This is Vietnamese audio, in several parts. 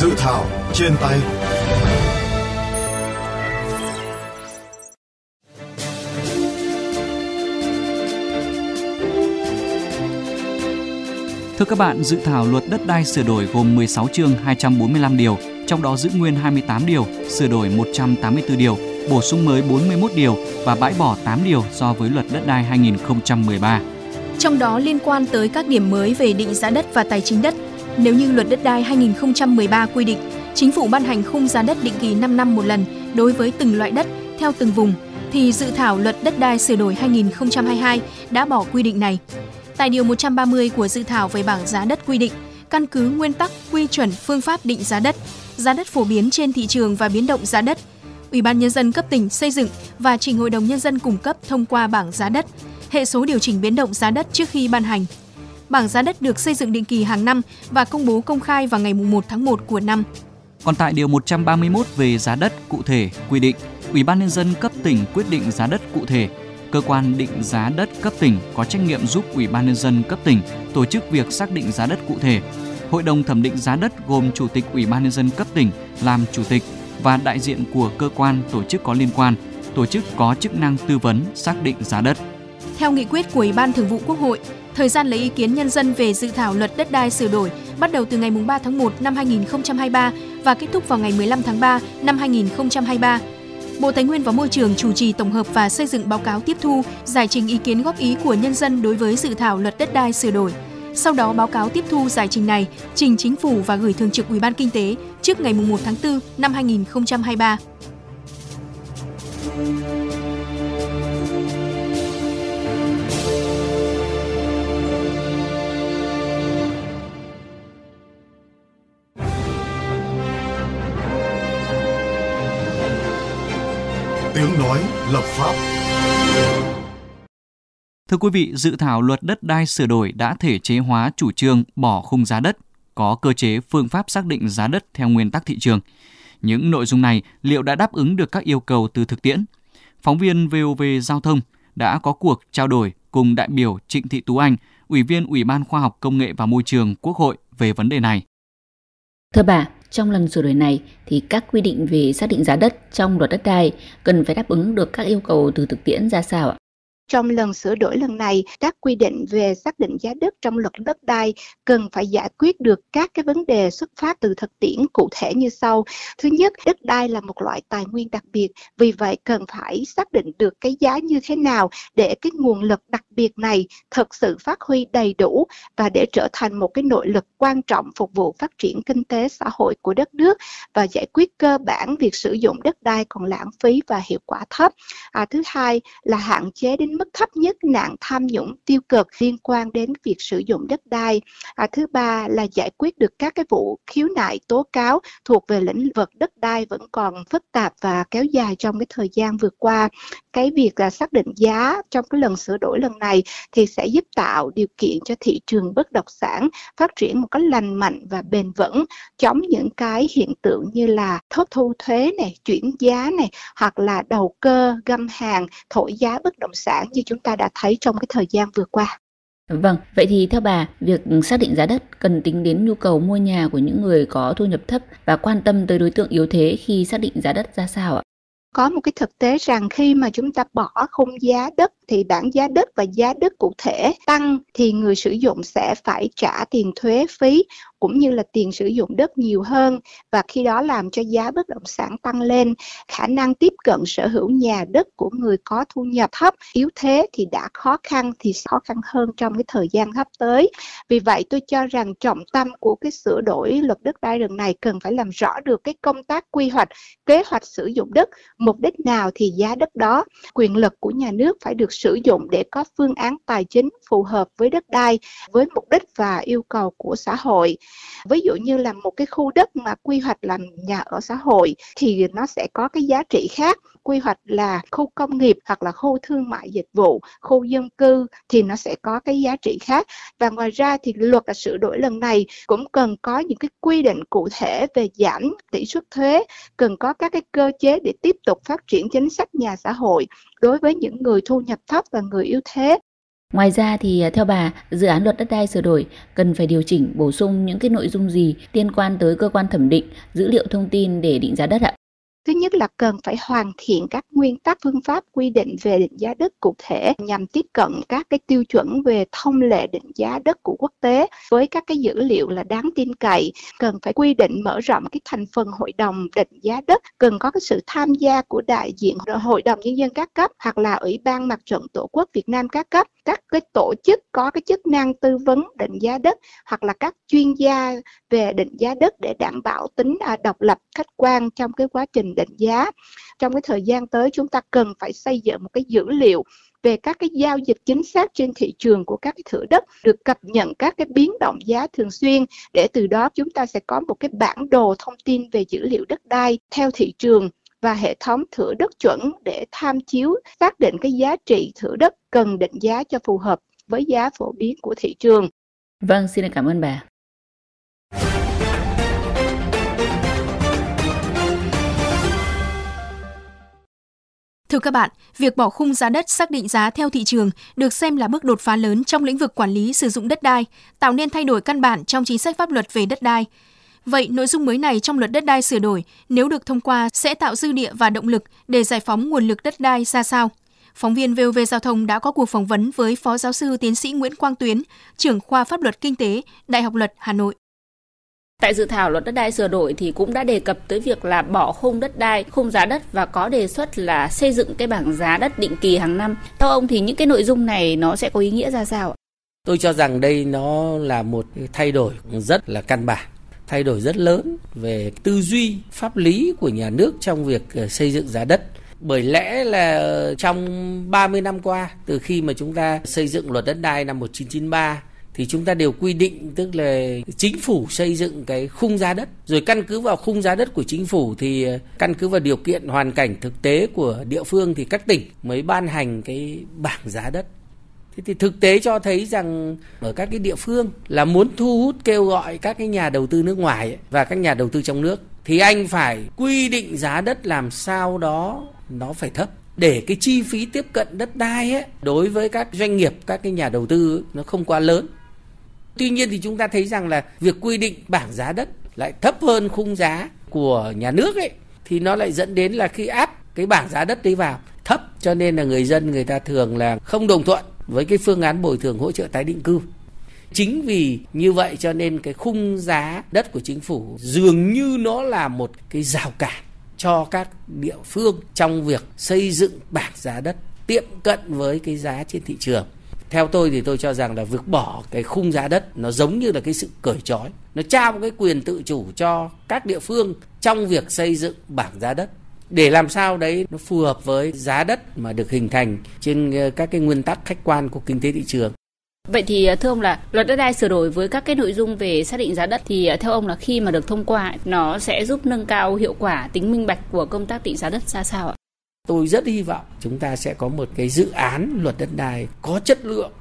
Dự thảo trên tay Thưa các bạn, dự thảo luật đất đai sửa đổi gồm 16 chương 245 điều, trong đó giữ nguyên 28 điều, sửa đổi 184 điều, bổ sung mới 41 điều và bãi bỏ 8 điều so với luật đất đai 2013. Trong đó liên quan tới các điểm mới về định giá đất và tài chính đất. Nếu như luật đất đai 2013 quy định, chính phủ ban hành khung giá đất định kỳ 5 năm một lần đối với từng loại đất theo từng vùng, thì dự thảo luật đất đai sửa đổi 2022 đã bỏ quy định này. Tại điều 130 của dự thảo về bảng giá đất quy định, căn cứ nguyên tắc, quy chuẩn, phương pháp định giá đất, giá đất phổ biến trên thị trường và biến động giá đất, Ủy ban nhân dân cấp tỉnh xây dựng và trình Hội đồng nhân dân cung cấp thông qua bảng giá đất, hệ số điều chỉnh biến động giá đất trước khi ban hành. Bảng giá đất được xây dựng định kỳ hàng năm và công bố công khai vào ngày 1 tháng 1 của năm. Còn tại điều 131 về giá đất cụ thể quy định, Ủy ban nhân dân cấp tỉnh quyết định giá đất cụ thể cơ quan định giá đất cấp tỉnh có trách nhiệm giúp Ủy ban nhân dân cấp tỉnh tổ chức việc xác định giá đất cụ thể. Hội đồng thẩm định giá đất gồm Chủ tịch Ủy ban nhân dân cấp tỉnh làm chủ tịch và đại diện của cơ quan tổ chức có liên quan, tổ chức có chức năng tư vấn xác định giá đất. Theo nghị quyết của Ủy ban Thường vụ Quốc hội, thời gian lấy ý kiến nhân dân về dự thảo luật đất đai sửa đổi bắt đầu từ ngày 3 tháng 1 năm 2023 và kết thúc vào ngày 15 tháng 3 năm 2023 Bộ Tài nguyên và Môi trường chủ trì tổng hợp và xây dựng báo cáo tiếp thu, giải trình ý kiến góp ý của nhân dân đối với dự thảo luật đất đai sửa đổi. Sau đó báo cáo tiếp thu giải trình này trình chính phủ và gửi thường trực Ủy ban Kinh tế trước ngày 1 tháng 4 năm 2023. Tiếng nói lập pháp. Thưa quý vị, dự thảo luật đất đai sửa đổi đã thể chế hóa chủ trương bỏ khung giá đất, có cơ chế phương pháp xác định giá đất theo nguyên tắc thị trường. Những nội dung này liệu đã đáp ứng được các yêu cầu từ thực tiễn? Phóng viên VOV Giao thông đã có cuộc trao đổi cùng đại biểu Trịnh Thị Tú Anh, Ủy viên Ủy ban Khoa học Công nghệ và Môi trường Quốc hội về vấn đề này. Thưa bà, trong lần sửa đổi này thì các quy định về xác định giá đất trong luật đất đai cần phải đáp ứng được các yêu cầu từ thực tiễn ra sao ạ? Trong lần sửa đổi lần này các quy định về xác định giá đất trong luật đất đai cần phải giải quyết được các cái vấn đề xuất phát từ thực tiễn cụ thể như sau. Thứ nhất đất đai là một loại tài nguyên đặc biệt vì vậy cần phải xác định được cái giá như thế nào để cái nguồn lực đặc biệt này thực sự phát huy đầy đủ và để trở thành một cái nội lực quan trọng phục vụ phát triển kinh tế xã hội của đất nước và giải quyết cơ bản việc sử dụng đất đai còn lãng phí và hiệu quả thấp. À, thứ hai là hạn chế đến mức thấp nhất nạn tham nhũng tiêu cực liên quan đến việc sử dụng đất đai. À, thứ ba là giải quyết được các cái vụ khiếu nại tố cáo thuộc về lĩnh vực đất đai vẫn còn phức tạp và kéo dài trong cái thời gian vừa qua. Cái việc là xác định giá trong cái lần sửa đổi lần này thì sẽ giúp tạo điều kiện cho thị trường bất động sản phát triển một cách lành mạnh và bền vững, chống những cái hiện tượng như là thất thu thuế này, chuyển giá này hoặc là đầu cơ găm hàng, thổi giá bất động sản như chúng ta đã thấy trong cái thời gian vừa qua. Vâng, vậy thì theo bà, việc xác định giá đất cần tính đến nhu cầu mua nhà của những người có thu nhập thấp và quan tâm tới đối tượng yếu thế khi xác định giá đất ra sao ạ? Có một cái thực tế rằng khi mà chúng ta bỏ khung giá đất thì bảng giá đất và giá đất cụ thể tăng thì người sử dụng sẽ phải trả tiền thuế phí cũng như là tiền sử dụng đất nhiều hơn và khi đó làm cho giá bất động sản tăng lên, khả năng tiếp cận sở hữu nhà đất của người có thu nhập thấp, yếu thế thì đã khó khăn thì khó khăn hơn trong cái thời gian sắp tới. Vì vậy tôi cho rằng trọng tâm của cái sửa đổi luật đất đai lần này cần phải làm rõ được cái công tác quy hoạch, kế hoạch sử dụng đất, mục đích nào thì giá đất đó, quyền lực của nhà nước phải được sử dụng để có phương án tài chính phù hợp với đất đai, với mục đích và yêu cầu của xã hội ví dụ như là một cái khu đất mà quy hoạch làm nhà ở xã hội thì nó sẽ có cái giá trị khác. Quy hoạch là khu công nghiệp hoặc là khu thương mại dịch vụ, khu dân cư thì nó sẽ có cái giá trị khác. Và ngoài ra thì luật là sửa đổi lần này cũng cần có những cái quy định cụ thể về giảm tỷ suất thuế, cần có các cái cơ chế để tiếp tục phát triển chính sách nhà xã hội đối với những người thu nhập thấp và người yếu thế. Ngoài ra thì à, theo bà, dự án luật đất đai sửa đổi cần phải điều chỉnh bổ sung những cái nội dung gì liên quan tới cơ quan thẩm định dữ liệu thông tin để định giá đất ạ? Thứ nhất là cần phải hoàn thiện các nguyên tắc phương pháp quy định về định giá đất cụ thể nhằm tiếp cận các cái tiêu chuẩn về thông lệ định giá đất của quốc tế với các cái dữ liệu là đáng tin cậy. Cần phải quy định mở rộng cái thành phần hội đồng định giá đất, cần có cái sự tham gia của đại diện hội đồng nhân dân các cấp hoặc là ủy ban mặt trận tổ quốc Việt Nam các cấp các cái tổ chức có cái chức năng tư vấn định giá đất hoặc là các chuyên gia về định giá đất để đảm bảo tính à, độc lập, khách quan trong cái quá trình định giá. Trong cái thời gian tới, chúng ta cần phải xây dựng một cái dữ liệu về các cái giao dịch chính xác trên thị trường của các cái thửa đất, được cập nhật các cái biến động giá thường xuyên. Để từ đó, chúng ta sẽ có một cái bản đồ thông tin về dữ liệu đất đai theo thị trường và hệ thống thửa đất chuẩn để tham chiếu xác định cái giá trị thửa đất cần định giá cho phù hợp với giá phổ biến của thị trường. Vâng, xin cảm ơn bà. Thưa các bạn, việc bỏ khung giá đất xác định giá theo thị trường được xem là bước đột phá lớn trong lĩnh vực quản lý sử dụng đất đai, tạo nên thay đổi căn bản trong chính sách pháp luật về đất đai. Vậy nội dung mới này trong luật đất đai sửa đổi nếu được thông qua sẽ tạo dư địa và động lực để giải phóng nguồn lực đất đai ra sao? Phóng viên VOV Giao thông đã có cuộc phỏng vấn với Phó Giáo sư Tiến sĩ Nguyễn Quang Tuyến, trưởng khoa pháp luật kinh tế, Đại học Luật Hà Nội. Tại dự thảo luật đất đai sửa đổi thì cũng đã đề cập tới việc là bỏ khung đất đai, khung giá đất và có đề xuất là xây dựng cái bảng giá đất định kỳ hàng năm. Theo ông thì những cái nội dung này nó sẽ có ý nghĩa ra sao? Tôi cho rằng đây nó là một thay đổi rất là căn bản thay đổi rất lớn về tư duy, pháp lý của nhà nước trong việc ờ, xây dựng giá đất. Bởi lẽ là trong 30 năm qua, từ khi mà chúng ta xây dựng luật đất đai năm 1993 thì chúng ta đều quy định tức là chính phủ xây dựng cái khung giá đất. Rồi căn cứ vào khung giá đất của chính phủ thì ờ, căn cứ vào điều kiện hoàn cảnh thực tế của địa phương thì các tỉnh mới ban hành cái bảng giá đất. Thế thì thực tế cho thấy rằng ở các cái địa phương là muốn thu hút kêu gọi các cái nhà đầu tư nước ngoài và các nhà đầu tư trong nước thì anh phải quy định giá đất làm sao đó nó phải thấp. Để cái chi phí tiếp cận đất đai ấy, đối với các doanh nghiệp các cái nhà đầu tư nó không quá lớn. Tuy nhiên thì chúng ta thấy rằng là việc quy định bảng giá đất lại thấp hơn khung giá của nhà nước ấy thì nó lại dẫn đến là khi áp cái bảng giá đất đấy vào thấp. Cho nên là người dân người ta thường là không đồng thuận với cái phương án bồi thường hỗ trợ tái định cư. Chính vì như vậy cho nên cái khung giá đất của chính phủ dường như nó là một cái rào cản cho các địa phương trong việc xây dựng bảng giá đất tiệm cận với cái giá trên thị trường. Theo tôi thì tôi cho rằng là việc bỏ cái khung giá đất nó giống như là cái sự cởi trói, nó trao một cái quyền tự chủ cho các địa phương trong việc xây dựng bảng giá đất để làm sao đấy nó phù hợp với giá đất mà được hình thành trên ờ, các cái nguyên tắc khách quan của kinh tế thị trường. Vậy thì ờ, thưa ông là luật đất đai sửa đổi với các cái nội dung về xác định giá đất thì ờ, theo ông là khi mà được thông qua nó sẽ giúp nâng cao hiệu quả tính minh bạch của công tác định giá đất ra sao ạ? Tôi rất hy vọng chúng ta sẽ có một cái dự án luật đất đai có chất lượng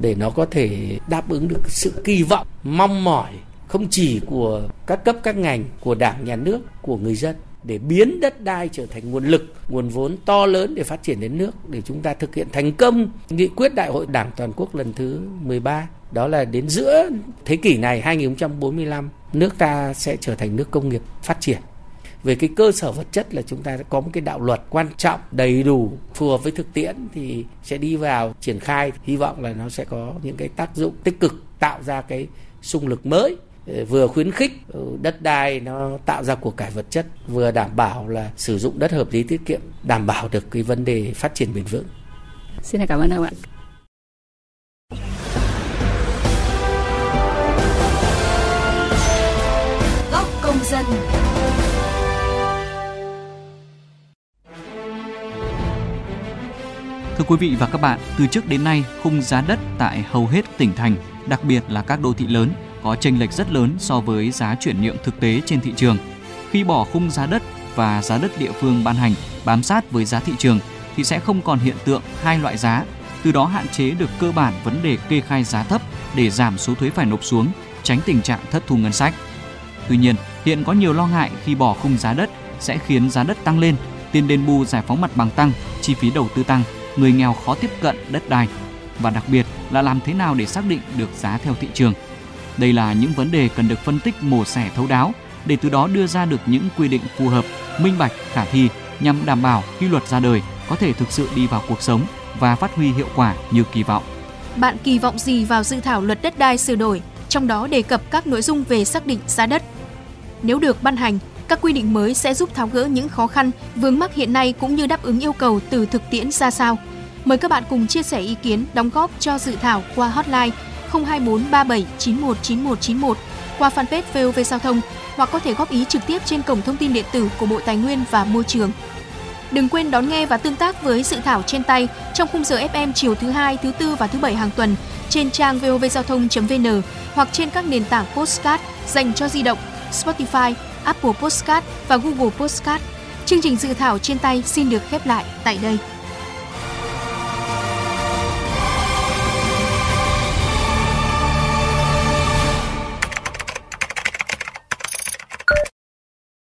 để nó có thể đáp ứng được sự kỳ vọng mong mỏi không chỉ của các cấp các ngành của đảng nhà nước của người dân để biến đất đai trở thành nguồn lực, nguồn vốn to lớn để phát triển đến nước để chúng ta thực hiện thành công nghị quyết Đại hội Đảng toàn quốc lần thứ 13 đó là đến giữa thế kỷ này 2045 nước ta sẽ trở thành nước công nghiệp phát triển. Về cái cơ sở vật chất là chúng ta có một cái đạo luật quan trọng đầy đủ phù hợp với thực tiễn thì sẽ đi vào triển khai. Hy vọng là nó sẽ có những cái tác dụng tích cực tạo ra cái xung lực mới vừa khuyến khích ờ, đất đai nó tạo ra của cải vật chất vừa đảm bảo là sử dụng đất hợp lý tiết kiệm đảm bảo được cái vấn đề phát triển bền vững. Xin cảm ơn ông ạ. Góc công dân. Thưa quý vị và các bạn, từ trước đến nay, khung giá đất tại hầu hết tỉnh thành, đặc biệt là các đô thị lớn, có chênh lệch rất lớn so với giá chuyển nhượng thực tế trên thị trường. Khi bỏ khung giá đất và giá đất địa phương ban hành bám sát với giá thị trường thì sẽ không còn hiện tượng hai loại giá, từ đó hạn chế được cơ bản vấn đề kê khai giá thấp để giảm số thuế phải nộp xuống, tránh tình trạng thất thu ngân sách. Tuy nhiên, hiện có nhiều lo ngại khi bỏ khung giá đất sẽ khiến giá đất tăng lên, tiền đền bù giải phóng mặt bằng tăng, chi phí đầu tư tăng, người nghèo khó tiếp cận đất đai. và đặc biệt là làm thế nào để xác định được giá theo thị trường. Đây là những vấn đề cần được phân tích mổ xẻ thấu đáo để từ đó đưa ra được những quy định phù hợp, minh bạch, khả thi nhằm đảm bảo khi luật ra đời có thể thực sự đi vào cuộc sống và phát huy hiệu quả như kỳ vọng. Bạn kỳ vọng gì vào dự thảo luật đất đai sửa đổi, trong đó đề cập các nội dung về xác định giá đất? Nếu được ban hành, các quy định mới sẽ giúp tháo gỡ những khó khăn, vướng mắc hiện nay cũng như đáp ứng yêu cầu từ thực tiễn ra sao. Mời các bạn cùng chia sẻ ý kiến, đóng góp cho dự thảo qua hotline 024 37 91 9191 qua fanpage VOV Giao thông hoặc có thể góp ý trực tiếp trên cổng thông tin điện tử của Bộ Tài nguyên và Môi trường. Đừng quên đón nghe và tương tác với dự thảo trên tay trong khung giờ FM chiều thứ hai, thứ tư và thứ bảy hàng tuần trên trang vovgiao thông.vn hoặc trên các nền tảng postcard dành cho di động Spotify, Apple Postcard và Google Postcard. Chương trình dự thảo trên tay xin được khép lại tại đây.